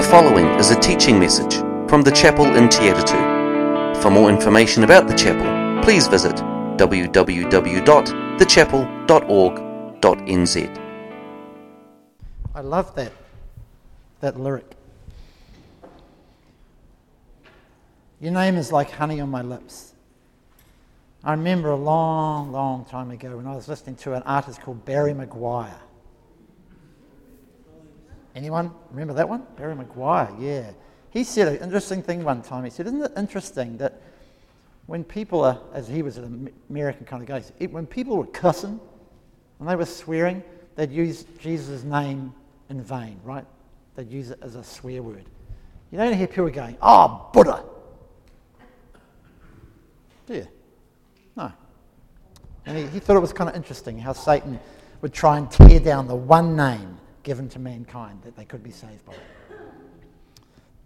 The following is a teaching message from the chapel in Te Atatu. For more information about the chapel, please visit www.thechapel.org.nz. I love that, that lyric. Your name is like honey on my lips. I remember a long, long time ago when I was listening to an artist called Barry McGuire. Anyone remember that one? Barry McGuire, yeah. He said an interesting thing one time. He said, Isn't it interesting that when people are, as he was an American kind of guy, it, when people were cussing, when they were swearing, they'd use Jesus' name in vain, right? They'd use it as a swear word. You don't hear people going, Oh, Buddha. Do you? No. And he, he thought it was kind of interesting how Satan would try and tear down the one name given to mankind that they could be saved by.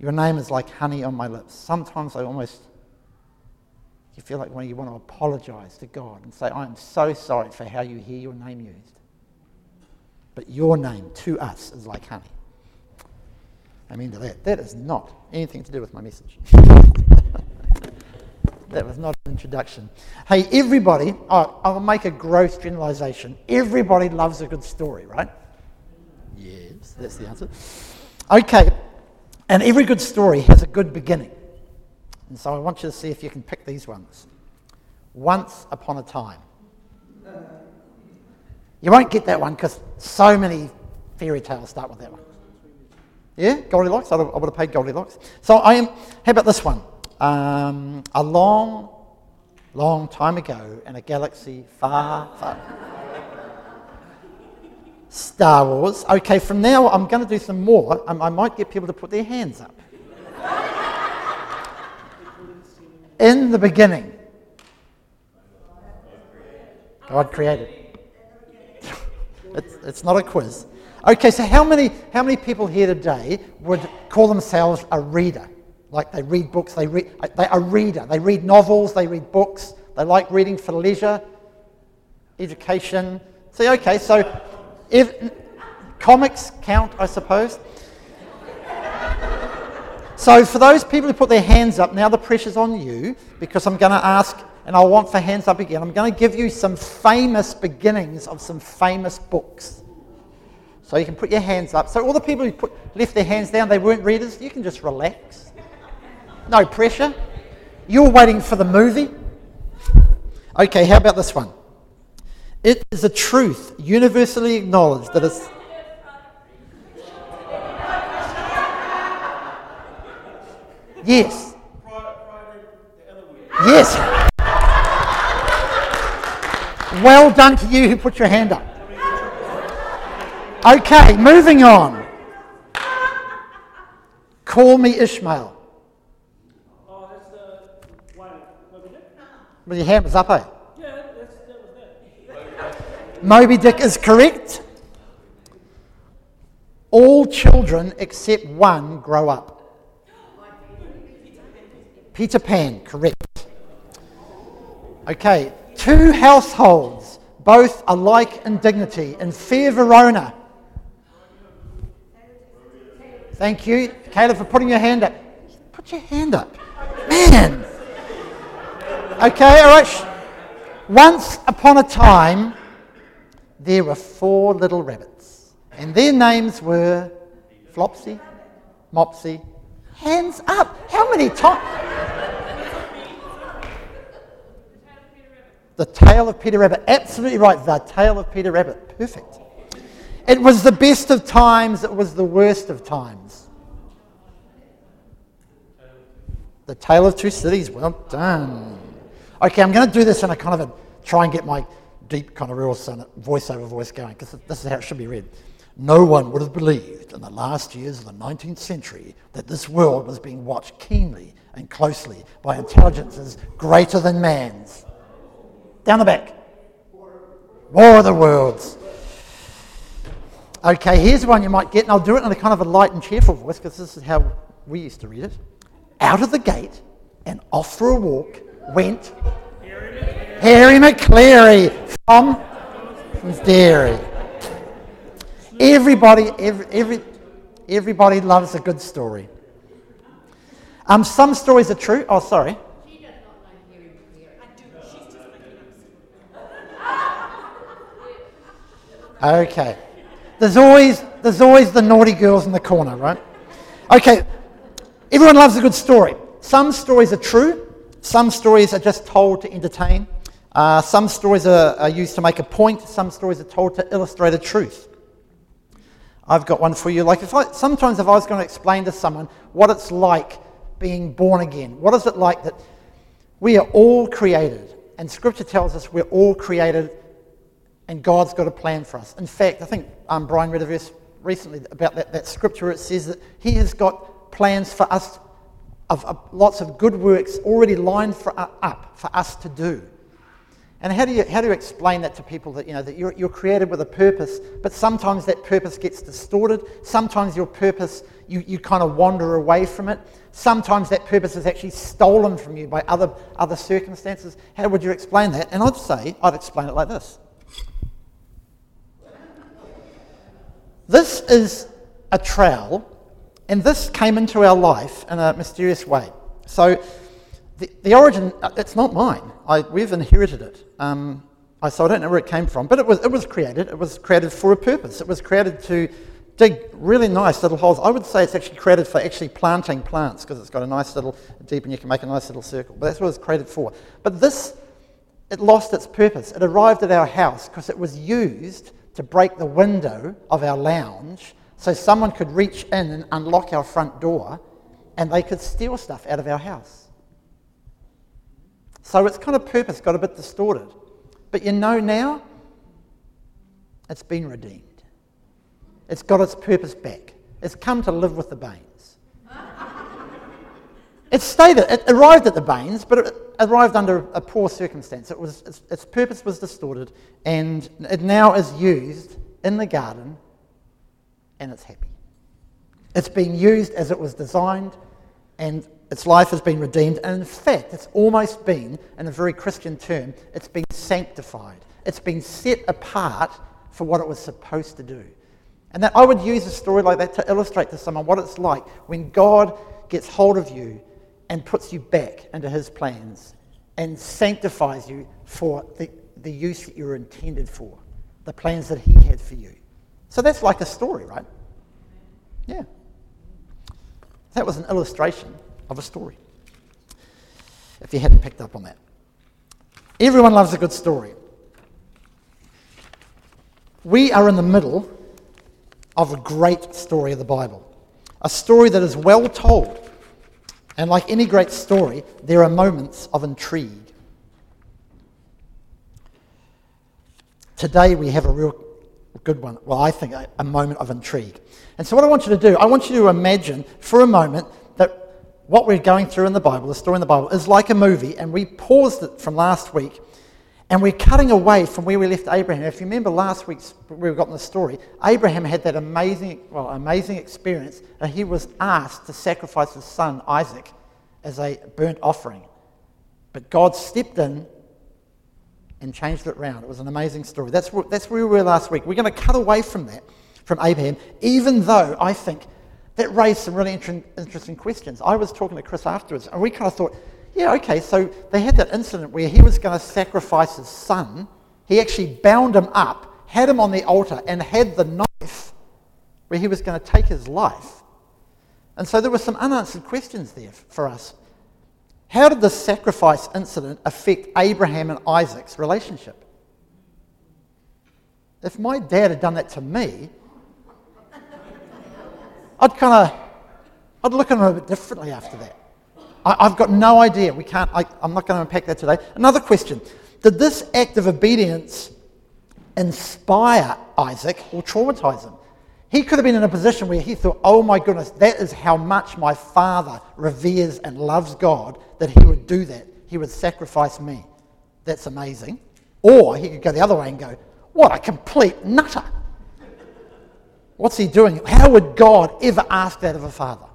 Your name is like honey on my lips. Sometimes I almost, you feel like when you want to apologize to God and say, I am so sorry for how you hear your name used. But your name to us is like honey. Amen to that. That is not anything to do with my message. that was not an introduction. Hey, everybody, oh, I'll make a gross generalization. Everybody loves a good story, right? Yes, that's the answer. Okay, and every good story has a good beginning. And so I want you to see if you can pick these ones. Once upon a time. You won't get that one because so many fairy tales start with that one. Yeah, Goldilocks. I would have paid Goldilocks. So I am. How about this one? Um, a long, long time ago in a galaxy far, far. Star Wars. Okay, from now I'm going to do some more. Um, I might get people to put their hands up. In the beginning, God created. it's, it's not a quiz. Okay, so how many, how many people here today would call themselves a reader? Like they read books, they read, they are a reader. They read novels, they read books, they like reading for leisure, education. See, okay, so if comics count, I suppose. so for those people who put their hands up, now the pressure's on you because I'm going to ask, and I want for hands up again. I'm going to give you some famous beginnings of some famous books. So you can put your hands up. So all the people who put, left their hands down, they weren't readers. You can just relax. No pressure. You're waiting for the movie. Okay, how about this one? It is a truth universally acknowledged that it's. Yes. Yes. Well done to you who put your hand up. Okay, moving on. Call me Ishmael. Well, your hand was up, eh? Moby Dick is correct. All children except one grow up. Peter Pan, correct. Okay, two households, both alike in dignity, in fair Verona. Thank you, Caleb, for putting your hand up. Put your hand up. Man. Okay, all right. Once upon a time, there were four little rabbits, and their names were Flopsy, Mopsy, hands up. How many times? The Tale of Peter Rabbit. Absolutely right. The Tale of Peter Rabbit. Perfect. It was the best of times, it was the worst of times. The Tale of Two Cities. Well done. Okay, I'm going to do this in a kind of a try and get my deep kind of real voiceover voice going, because this is how it should be read. No one would have believed in the last years of the 19th century that this world was being watched keenly and closely by intelligences greater than man's. Down the back. War of the Worlds. Okay, here's one you might get, and I'll do it in a kind of a light and cheerful voice because this is how we used to read it. Out of the gate and off for a walk went Hairy Maclary from, from Dairy. Everybody, every, every, Everybody loves a good story. Um, some stories are true. Oh, sorry. Okay. There's always, there's always the naughty girls in the corner, right? Okay. Everyone loves a good story. Some stories are true. Some stories are just told to entertain. Uh, some stories are, are used to make a point. Some stories are told to illustrate a truth. I've got one for you. Like if I, sometimes if I was going to explain to someone what it's like being born again, what is it like that we are all created, and Scripture tells us we're all created, and God's got a plan for us. In fact, I think um, Brian read a verse recently about that, that Scripture. It says that He has got plans for us of, of lots of good works already lined for, uh, up for us to do. And how do you, how do you explain that to people that, you know, that you're, you're created with a purpose, but sometimes that purpose gets distorted. Sometimes your purpose, you, you kind of wander away from it. Sometimes that purpose is actually stolen from you by other, other circumstances. How would you explain that? And I'd say, I'd explain it like this. This is a trowel, and this came into our life in a mysterious way. So the, the origin, uh, it's not mine. I, we've inherited it. Um, I, so I don't know where it came from, but it was, it was created. It was created for a purpose. It was created to dig really nice little holes. I would say it's actually created for actually planting plants because it's got a nice little deep and you can make a nice little circle. But that's what it's created for. But this, it lost its purpose. It arrived at our house because it was used to break the window of our lounge so someone could reach in and unlock our front door and they could steal stuff out of our house. So its kind of purpose got a bit distorted. But you know now, it's been redeemed. It's got its purpose back. It's come to live with the Baines. it stayed, it arrived at the Baines, but it arrived under a poor circumstance. It was, its, its purpose was distorted, and it now is used in the garden, and it's happy. It's being used as it was designed, and its life has been redeemed, and in fact, it's almost been, in a very Christian term, it's been sanctified. It's been set apart for what it was supposed to do. And that I would use a story like that to illustrate to someone what it's like when God gets hold of you and puts you back into his plans and sanctifies you for the, the use that you were intended for, the plans that he had for you. So that's like a story, right? Yeah. That was an illustration of a story. If you hadn't picked up on that, everyone loves a good story. We are in the middle of a great story of the Bible, a story that is well told. And like any great story, there are moments of intrigue. Today we have a real good one. Well, I think a, moment of intrigue. And so, what I want you to do, I want you to imagine for a moment that what we're going through in the Bible, the story in the Bible, is like a movie, and we paused it from last week, and we're cutting away from where we left Abraham. If you remember last week's, we got in the story, Abraham had that amazing, well, amazing experience that he was asked to sacrifice his son Isaac as a burnt offering. But God stepped in and changed it around. It was an amazing story. That's where, that's where we were last week. We're going to cut away from that, from Abraham, even though I think that raised some really inter- interesting questions. I was talking to Chris afterwards, and we kind of thought, yeah, okay, so they had that incident where he was going to sacrifice his son. He actually bound him up, had him on the altar, and had the knife where he was going to take his life. And so there were some unanswered questions there for us. How did the sacrifice incident affect Abraham and Isaac's relationship? If my dad had done that to me, I'd kind of, I'd look at him a bit differently after that. I, have got no idea. We can't, I, I'm not going to unpack that today. Another question. Did this act of obedience inspire Isaac or traumatize him? He could have been in a position where he thought, oh my goodness, that is how much my father reveres and loves God that he would do that. He would sacrifice me. That's amazing. Or he could go the other way and go, what a complete nutter. What's he doing? How would God ever ask that of a father?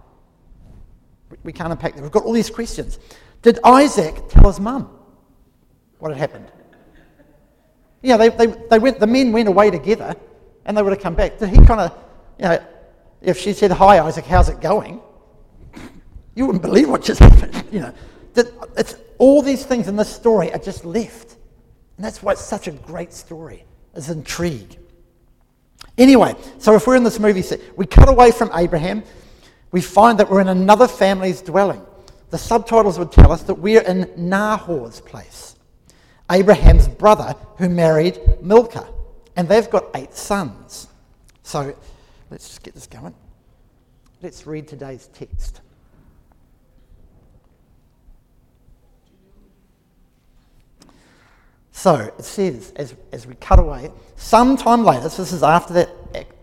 We can't unpack that. We've got all these questions. Did Isaac tell his mum what had happened? Yeah, they, they, they went, the men went away together and they would have come back. Did he kind of, you know, If she said, Hi, Isaac, how's it going? You wouldn't believe what just happened. You know, it's, all these things in this story are just left. And that's why it's such a great story, It's intrigue. Anyway, so if we're in this movie set, we cut away from Abraham, we find that we're in another family's dwelling. The subtitles would tell us that we're in Nahor's place, Abraham's brother who married Milcah. And they've got eight sons. So let's just get this going. Let's read today's text. So it says, as, as we cut away, sometime later, so this is after that,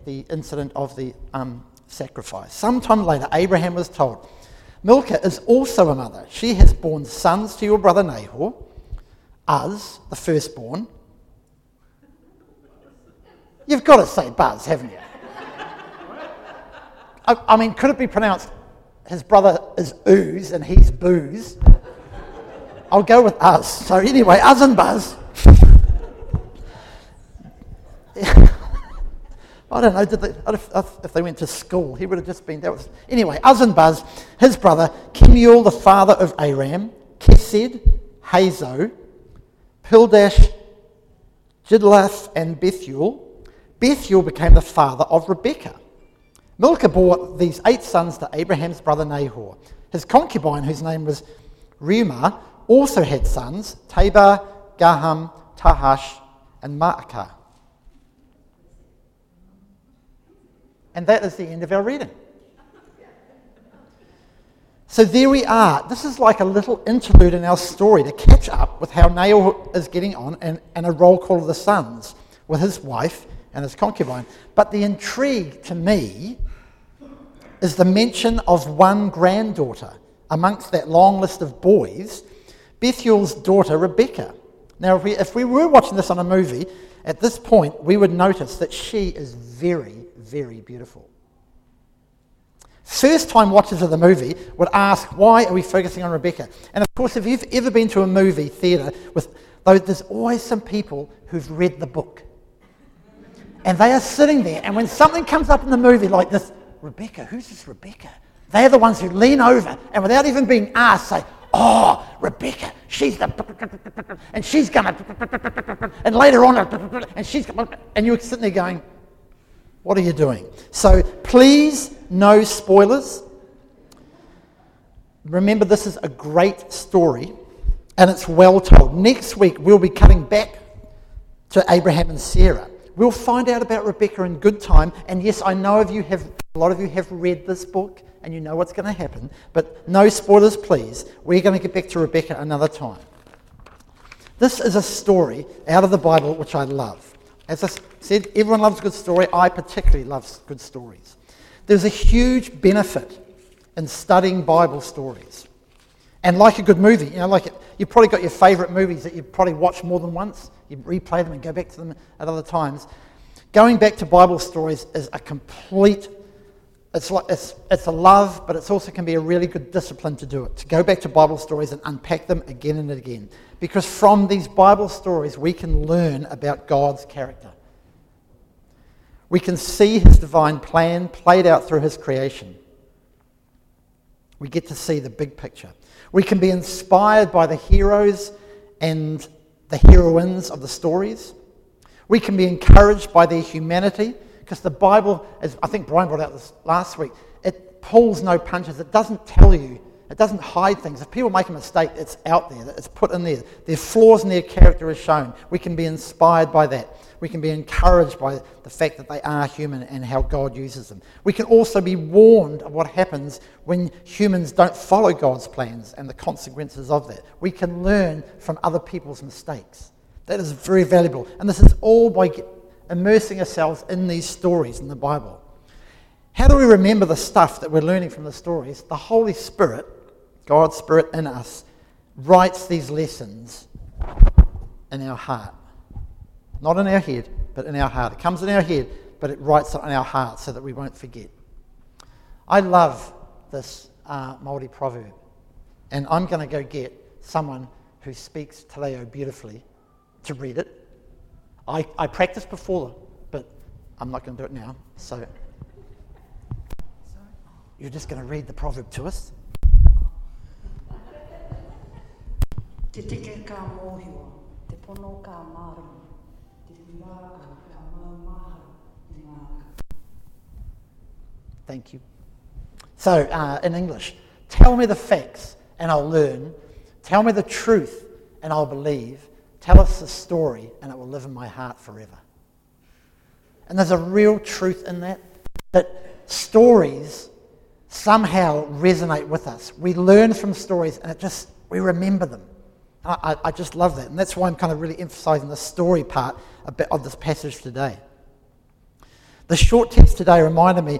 the incident of the um, sacrifice, sometime later, Abraham was told, Milcah is also a mother. She has borne sons to your brother Nahor, Uz, the firstborn. You've got to say Buzz, haven't you? I, I mean, could it be pronounced his brother is Ooze and he's Booze? I'll go with Uz. So anyway, Uz and Buzz. I don't know they, if they went to school. He would have just been. That was anyway. Uz and Buzz, his brother, Kemuel, the father of Aram, Kesed, Hazo, Pildash, Jidlaph, and Bethuel. Bethuel became the father of Rebekah. Milcah bore these eight sons to Abraham's brother Nahor. His concubine, whose name was Reumah, also had sons Tabah, Gaham, Tahash, and Maacah. And that is the end of our reading. So there we are. This is like a little interlude in our story to catch up with how Nahor is getting on and, and a roll call of the sons with his wife and his concubine. But the intrigue to me is the mention of one granddaughter amongst that long list of boys, Bethuel's daughter Rebecca. Now, if we, if we were watching this on a movie, at this point, we would notice that she is very, very beautiful. First time watchers of the movie would ask, why are we focusing on Rebecca? And of course, if you've ever been to a movie theatre with, there's always some people who've read the book. And they are sitting there, and when something comes up in the movie like this, Rebecca, who's this Rebecca? They're the ones who lean over and without even being asked say, Oh, Rebecca, she's the, and she's gonna, and later on, and she's, and you're sitting there going, What are you doing? So please, no spoilers. Remember, this is a great story and it's well told. Next week, we'll be coming back to Abraham and Sarah. We'll find out about Rebecca in good time. And yes, I know of you have a lot of you have read this book and you know what's going to happen, but no spoilers, please. We're going to get back to Rebecca another time. This is a story out of the Bible which I love. As I said, everyone loves a good story. I particularly love good stories. There's a huge benefit in studying Bible stories. And like a good movie, you know, like it, you've probably got your favourite movies that you've probably watched more than once. You replay them and go back to them at other times. Going back to Bible stories is a complete it's, like, it's, it's a love, but it also can be a really good discipline to do it, to go back to Bible stories and unpack them again and again. Because from these Bible stories, we can learn about God's character. We can see his divine plan played out through his creation. We get to see the big picture. We can be inspired by the heroes and the heroines of the stories. We can be encouraged by their humanity because the Bible, as I think Brian brought out this last week, it pulls no punches. It doesn't tell you, it doesn't hide things. If people make a mistake, it's out there, it's put in there. Their flaws in their character is shown. We can be inspired by that. We can be encouraged by the fact that they are human and how God uses them. We can also be warned of what happens when humans don't follow God's plans and the consequences of that. We can learn from other people's mistakes. That is very valuable. And this is all by immersing ourselves in these stories in the Bible. How do we remember the stuff that we're learning from the stories? The Holy Spirit, God's Spirit in us, writes these lessons in our heart. Not in our head, but in our heart. It comes in our head, but it writes it in our heart so that we won't forget. I love this uh, Māori proverb, and I'm going to go get someone who speaks Te beautifully to read it I, I practiced before, but I'm not going to do it now. So You're just going to read the proverb to us? Te teke ka mōhiwa, te pono ka māramu, te tiraka ka maumaha i ngā Thank you. So, uh, in English, tell me the facts and I'll learn. Tell me the truth and I'll believe. Tell us the story and it will live in my heart forever. And there's a real truth in that, that stories somehow resonate with us. We learn from stories and it just, we remember them. I, I just love that. And that's why I'm kind of really emphasizing the story part of this passage today. The short text today reminded me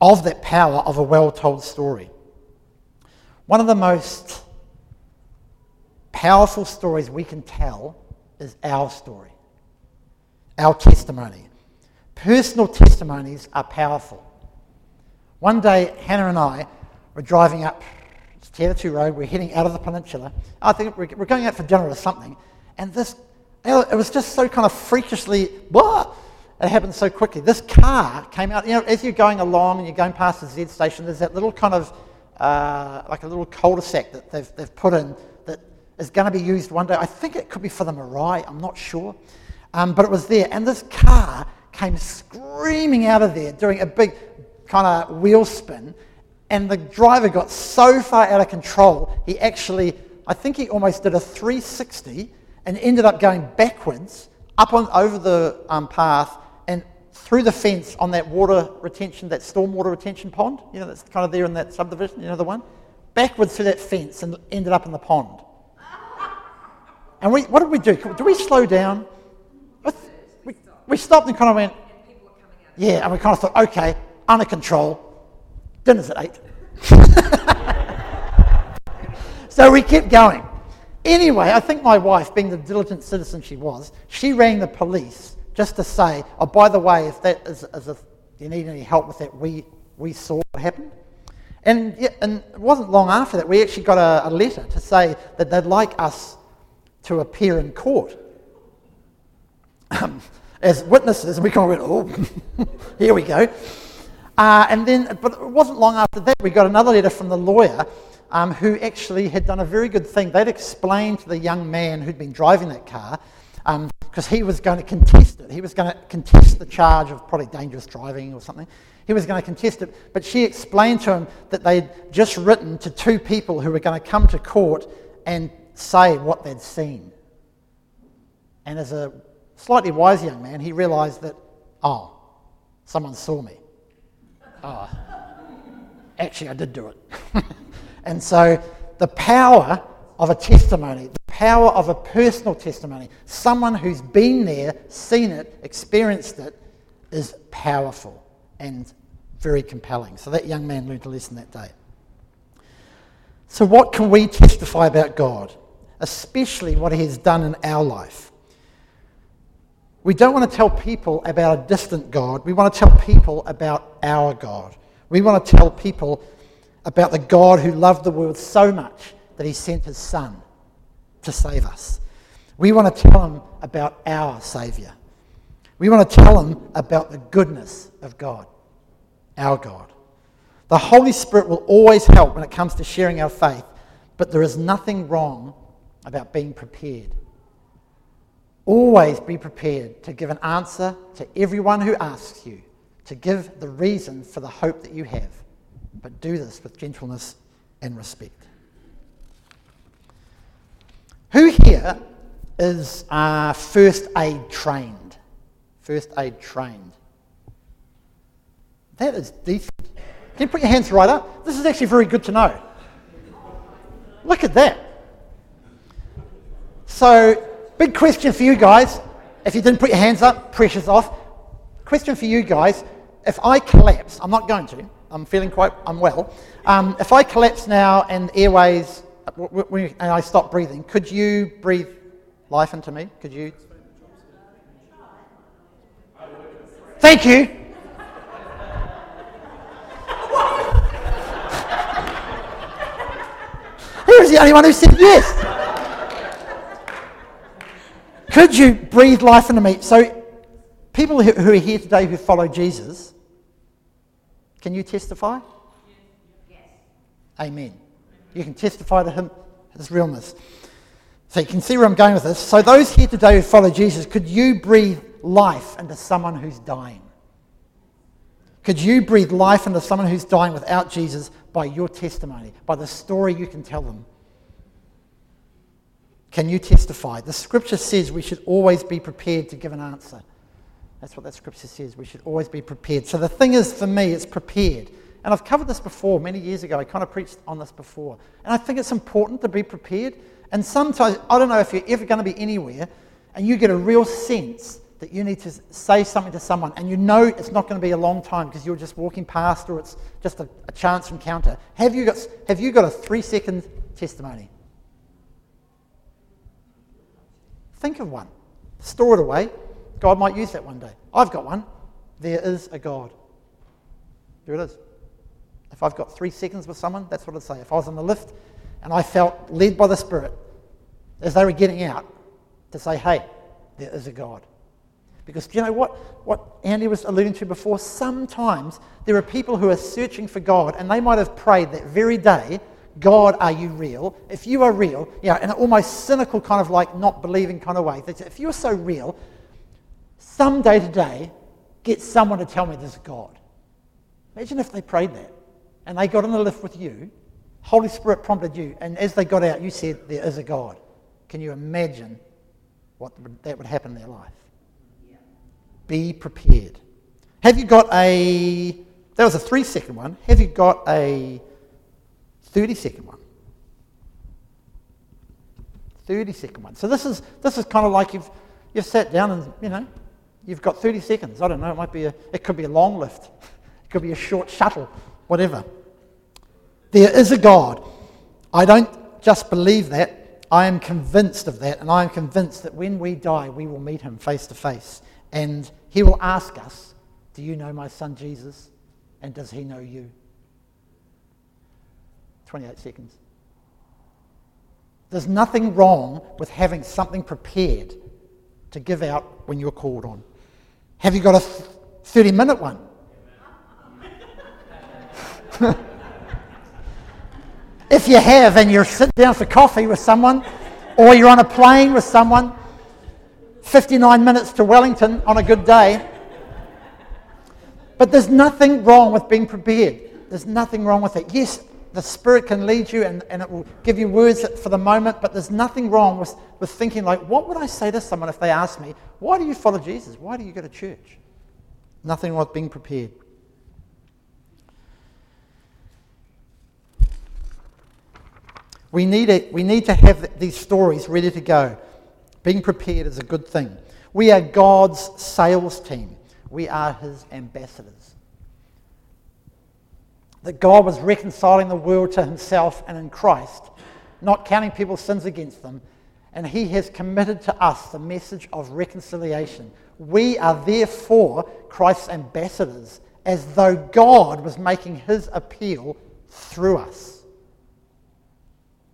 of that power of a well told story. One of the most powerful stories we can tell is our story, our testimony. Personal testimonies are powerful. One day, Hannah and I were driving up Te Road, we're heading out of the peninsula. I think we're, we're going out for dinner or something, and this, it was just so kind of freakishly, blah, it happened so quickly. This car came out, you know, as you're going along and you're going past the Z station, there's that little kind of, uh, like a little cul-de-sac that they've, they've put in that is going to be used one day. I think it could be for the marae, I'm not sure. Um, but it was there, and this car came screaming out of there doing a big kind of wheel spin, and the driver got so far out of control, he actually, I think he almost did a 360 and ended up going backwards up on over the um, path and through the fence on that water retention, that stormwater retention pond, you know, that's kind of there in that subdivision, you know the one? Backwards through that fence and ended up in the pond. And we, what did we do? Do we slow down? We, we stopped and kind of went, yeah, and we kind of thought, okay, under control. Dinner's at eight. so we kept going. Anyway, I think my wife, being the diligent citizen she was, she rang the police just to say, oh, by the way, if that is, is you need any help with that, we, we saw what happened. And, and it wasn't long after that, we actually got a, a letter to say that they'd like us to appear in court um, as witnesses. And we kind of went, oh, here we go. Uh, and then, but it wasn't long after that, we got another letter from the lawyer um, who actually had done a very good thing. They'd explained to the young man who'd been driving that car, because um, he was going to contest it. He was going to contest the charge of probably dangerous driving or something. He was going to contest it, but she explained to him that they'd just written to two people who were going to come to court and say what they'd seen. And as a slightly wise young man, he realised that, oh, someone saw me oh, actually, I did do it. and so the power of a testimony, the power of a personal testimony, someone who's been there, seen it, experienced it, is powerful and very compelling. So that young man learned a lesson that day. So, what can we testify about God, especially what He has done in our life? We don't want to tell people about a distant God. We want to tell people about our God. We want to tell people about the God who loved the world so much that he sent his Son to save us. We want to tell them about our Saviour. We want to tell them about the goodness of God, our God. The Holy Spirit will always help when it comes to sharing our faith, but there is nothing wrong about being prepared. Always be prepared to give an answer to everyone who asks you, to give the reason for the hope that you have, but do this with gentleness and respect. Who here is uh, first aid trained? First aid trained. That is decent. Can you put your hands right up? This is actually very good to know. Look at that. So, Big question for you guys. If you didn't put your hands up, pressure's off. Question for you guys. If I collapse, I'm not going to, I'm feeling quite unwell. Um, if I collapse now and airways, and I stop breathing, could you breathe life into me? Could you? Thank you. He was the only one who said yes. Could you breathe life into me? So, people who are here today who follow Jesus, can you testify? Yes. Amen. You can testify to him, his realness. So you can see where I'm going with this. So, those here today who follow Jesus, could you breathe life into someone who's dying? Could you breathe life into someone who's dying without Jesus by your testimony, by the story you can tell them? Can you testify? The scripture says we should always be prepared to give an answer. That's what that scripture says. We should always be prepared. So the thing is, for me, it's prepared. And I've covered this before many years ago. I kind of preached on this before. And I think it's important to be prepared. And sometimes, I don't know if you're ever going to be anywhere and you get a real sense that you need to say something to someone and you know it's not going to be a long time because you're just walking past or it's just a, a chance encounter. Have you, got, have you got a three second testimony? Think of one. Store it away. God might use that one day. I've got one. There is a God. There it is. If I've got three seconds with someone, that's what I'd say. If I was on the lift and I felt led by the Spirit as they were getting out to say, hey, there is a God. Because do you know what, what Andy was alluding to before? Sometimes there are people who are searching for God and they might have prayed that very day, God, are you real? If you are real, know, in an almost cynical kind of like not believing kind of way, if you're so real, some day to day, get someone to tell me there's a God. Imagine if they prayed that and they got in the lift with you, Holy Spirit prompted you, and as they got out, you said, There is a God. Can you imagine what that would happen in their life? Yeah. Be prepared. Have you got a, that was a three second one, have you got a 30 second one? 30 second one. So this is, this is kind of like you've, you've sat down and, you know, you've got 30 seconds. I don't know, it might be a, it could be a long lift. It could be a short shuttle, whatever. There is a God. I don't just believe that, I am convinced of that, and I am convinced that when we die, we will meet him face to face. And he will ask us, Do you know my son Jesus? And does he know you? 28 seconds. There's nothing wrong with having something prepared to give out when you're called on. Have you got a 30 minute one? if you have and you're sitting down for coffee with someone or you're on a plane with someone, 59 minutes to Wellington on a good day. But there's nothing wrong with being prepared. There's nothing wrong with it. Yes, the Spirit can lead you and, and it will give you words for the moment, but there's nothing wrong with, with thinking, like, what would I say to someone if they asked me, why do you follow Jesus? Why do you go to church? Nothing wrong with being prepared. We need, it, we need to have these stories ready to go. Being prepared is a good thing. We are God's sales team, we are His ambassadors. That God was reconciling the world to Himself and in Christ, not counting people's sins against them, and He has committed to us the message of reconciliation. We are therefore Christ's ambassadors, as though God was making His appeal through us.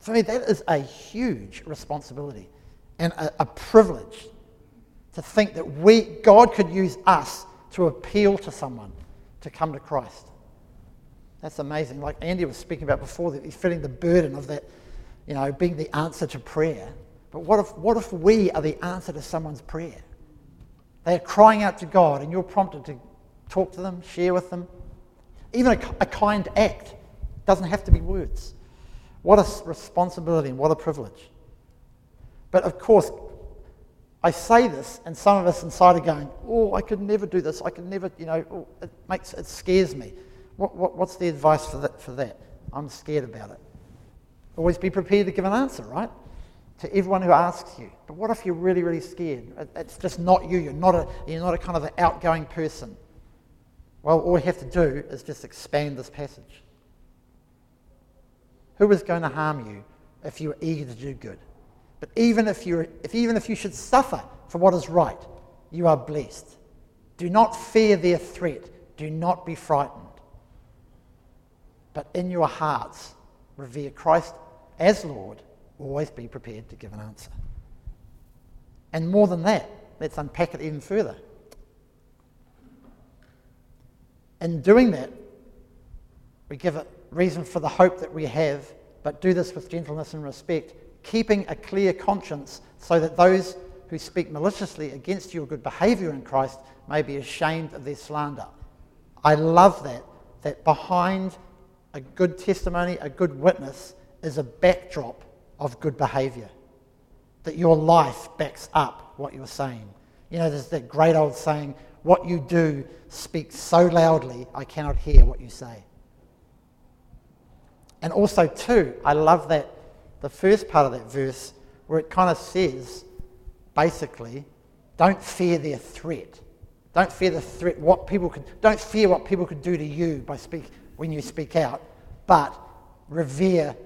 For me, that is a huge responsibility and a, a privilege to think that we, God could use us to appeal to someone to come to Christ. That's amazing. Like Andy was speaking about before, that he's feeling the burden of that, you know, being the answer to prayer. But what if, what if we are the answer to someone's prayer? They are crying out to God, and you're prompted to talk to them, share with them. Even a, a kind act doesn't have to be words. What a responsibility and what a privilege. But of course, I say this, and some of us inside are going, "Oh, I could never do this. I could never, you know, oh, it makes it scares me." What, what, what's the advice for that, for that? I'm scared about it. Always be prepared to give an answer, right? To everyone who asks you. But what if you're really, really scared? It's just not you. You're not a, you're not a kind of an outgoing person. Well, all we have to do is just expand this passage. Who is going to harm you if you are eager to do good? But even if, you if, even if you should suffer for what is right, you are blessed. Do not fear their threat. Do not be frightened. But in your hearts, revere Christ as Lord. Always be prepared to give an answer. And more than that, let's unpack it even further. In doing that, we give it reason for the hope that we have, but do this with gentleness and respect, keeping a clear conscience so that those who speak maliciously against your good behavior in Christ may be ashamed of their slander. I love that, that behind a good testimony, a good witness, is a backdrop of good behavior. That your life backs up what you're saying. You know, there's that great old saying, what you do speaks so loudly, I cannot hear what you say. And also, too, I love that the first part of that verse where it kind of says, basically, don't fear their threat. Don't fear the threat, what people could, don't fear what people could do to you by speak, when you speak out, but revere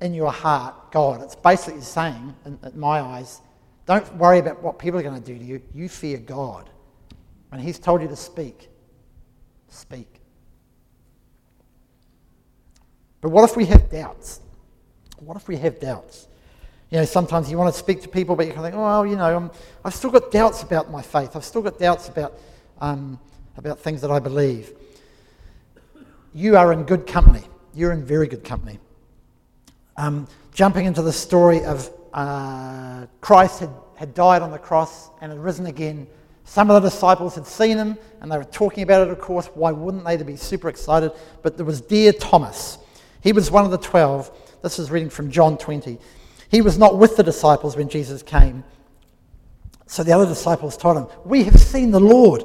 in your heart God. It's basically saying, in, in my eyes, don't worry about what people are going to do to you. You fear God. And He's told you to speak. Speak. But what if we have doubts? What if we have doubts? You know, sometimes you want to speak to people, but you kind of think, oh, well, you know, I'm, I've still got doubts about my faith. I've still got doubts about, um, about things that I believe. You are in good company. You're in very good company. Um, jumping into the story of uh, Christ had, had died on the cross and had risen again. Some of the disciples had seen him and they were talking about it, of course. Why wouldn't they to be super excited? But there was dear Thomas. He was one of the twelve. This is reading from John 20. He was not with the disciples when Jesus came. So the other disciples told him, We have seen the Lord.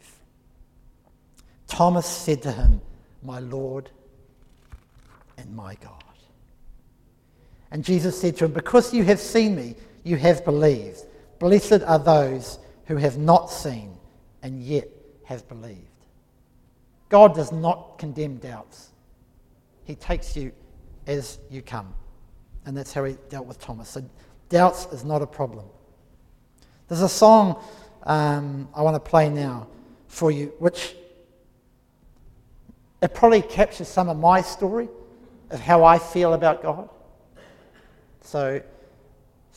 Thomas said to him, My Lord and my God. And Jesus said to him, Because you have seen me, you have believed. Blessed are those who have not seen and yet have believed. God does not condemn doubts, He takes you as you come. And that's how He dealt with Thomas. So, doubts is not a problem. There's a song um, I want to play now for you, which it probably captures some of my story of how I feel about God. So,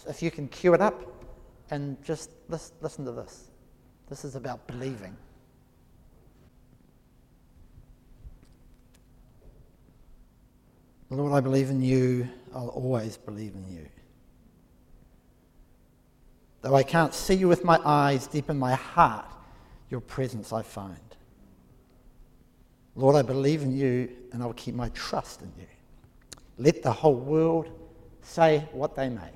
if you can cue it up and just listen to this. This is about believing. Lord, I believe in you. I'll always believe in you. Though I can't see you with my eyes, deep in my heart, your presence I find. Lord, I believe in you and I'll keep my trust in you. Let the whole world say what they may.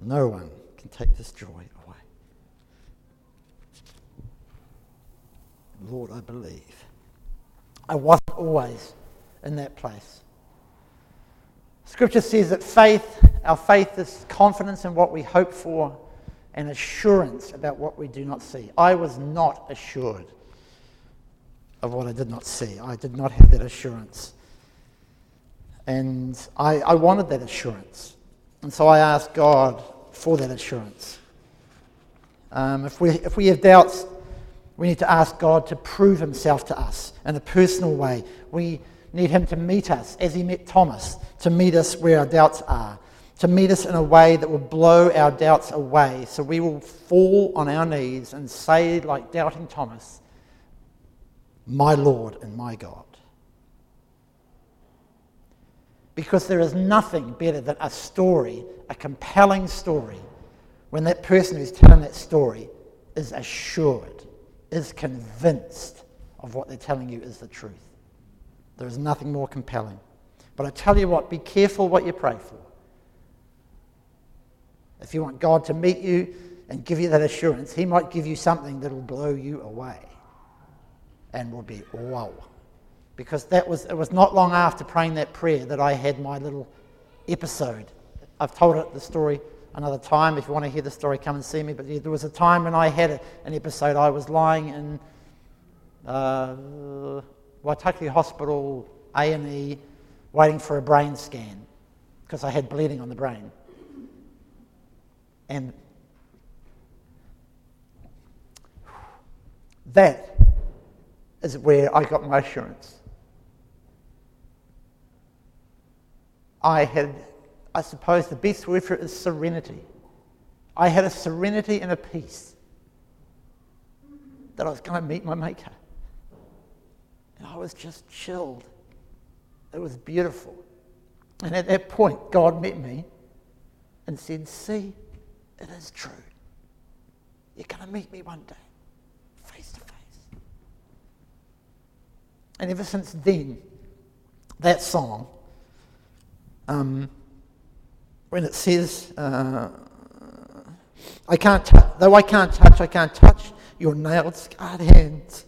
No one can take this joy away. Lord, I believe. I wasn't always in that place. Scripture says that faith, our faith is confidence in what we hope for and assurance about what we do not see. I was not assured of what I did not see. I did not have that assurance. And I, I wanted that assurance. And so I asked God for that assurance. Um, if, we, if we have doubts, we need to ask God to prove himself to us in a personal way. We need him to meet us as he met Thomas, to meet us where our doubts are, to meet us in a way that will blow our doubts away. So we will fall on our knees and say, like doubting Thomas, My Lord and my God. Because there is nothing better than a story, a compelling story, when that person who's telling that story is assured, is convinced of what they're telling you is the truth. There is nothing more compelling. But I tell you what, be careful what you pray for. If you want God to meet you and give you that assurance, He might give you something that will blow you away and will be wow because that was, it was not long after praying that prayer that I had my little episode. I've told it, the story another time. If you want to hear the story, come and see me. But there was a time when I had an episode. I was lying in uh, Waitakere Hospital, A&E, waiting for a brain scan because I had bleeding on the brain. And that is where I got my assurance. I had, I suppose the best word for it is serenity. I had a serenity and a peace that I was going to meet my Maker. And I was just chilled. It was beautiful. And at that point, God met me and said, See, it is true. You're going to meet me one day, face to face. And ever since then, that song, um, when it says, uh, I can't though I can't touch, I can't touch your nailed, scarred hands,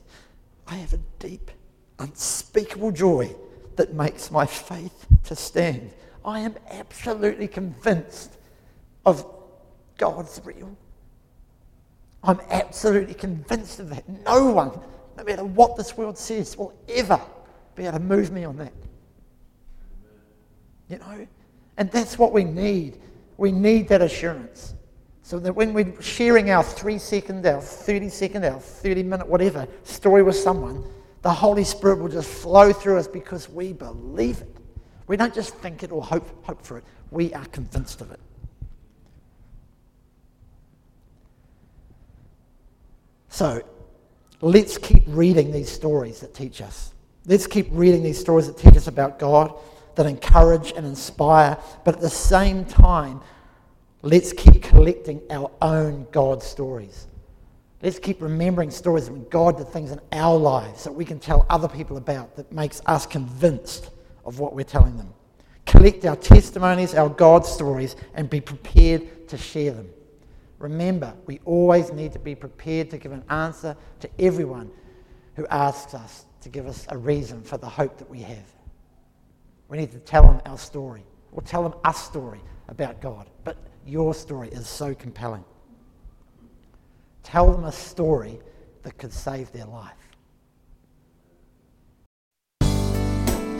I have a deep, unspeakable joy that makes my faith to stand. I am absolutely convinced of God's real. I'm absolutely convinced of that. No one, no matter what this world says, will ever be able to move me on that. You know? And that's what we need. We need that assurance. So that when we're sharing our three second, our 30 second, our 30 minute, whatever story with someone, the Holy Spirit will just flow through us because we believe it. We don't just think it or hope, hope for it, we are convinced of it. So let's keep reading these stories that teach us. Let's keep reading these stories that teach us about God, that encourage and inspire, but at the same time, let's keep collecting our own God stories. Let's keep remembering stories when God did things in our lives that we can tell other people about that makes us convinced of what we're telling them. Collect our testimonies, our God stories, and be prepared to share them. Remember, we always need to be prepared to give an answer to everyone who asks us to give us a reason for the hope that we have. We need to tell them our story, or tell them a story about God. But your story is so compelling. Tell them a story that could save their life.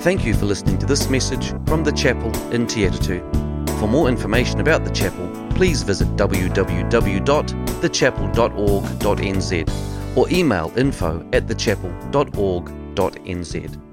Thank you for listening to this message from the chapel in Te Atatu. For more information about the chapel, please visit www.thechapel.org.nz or email info at thechapel.org.nz.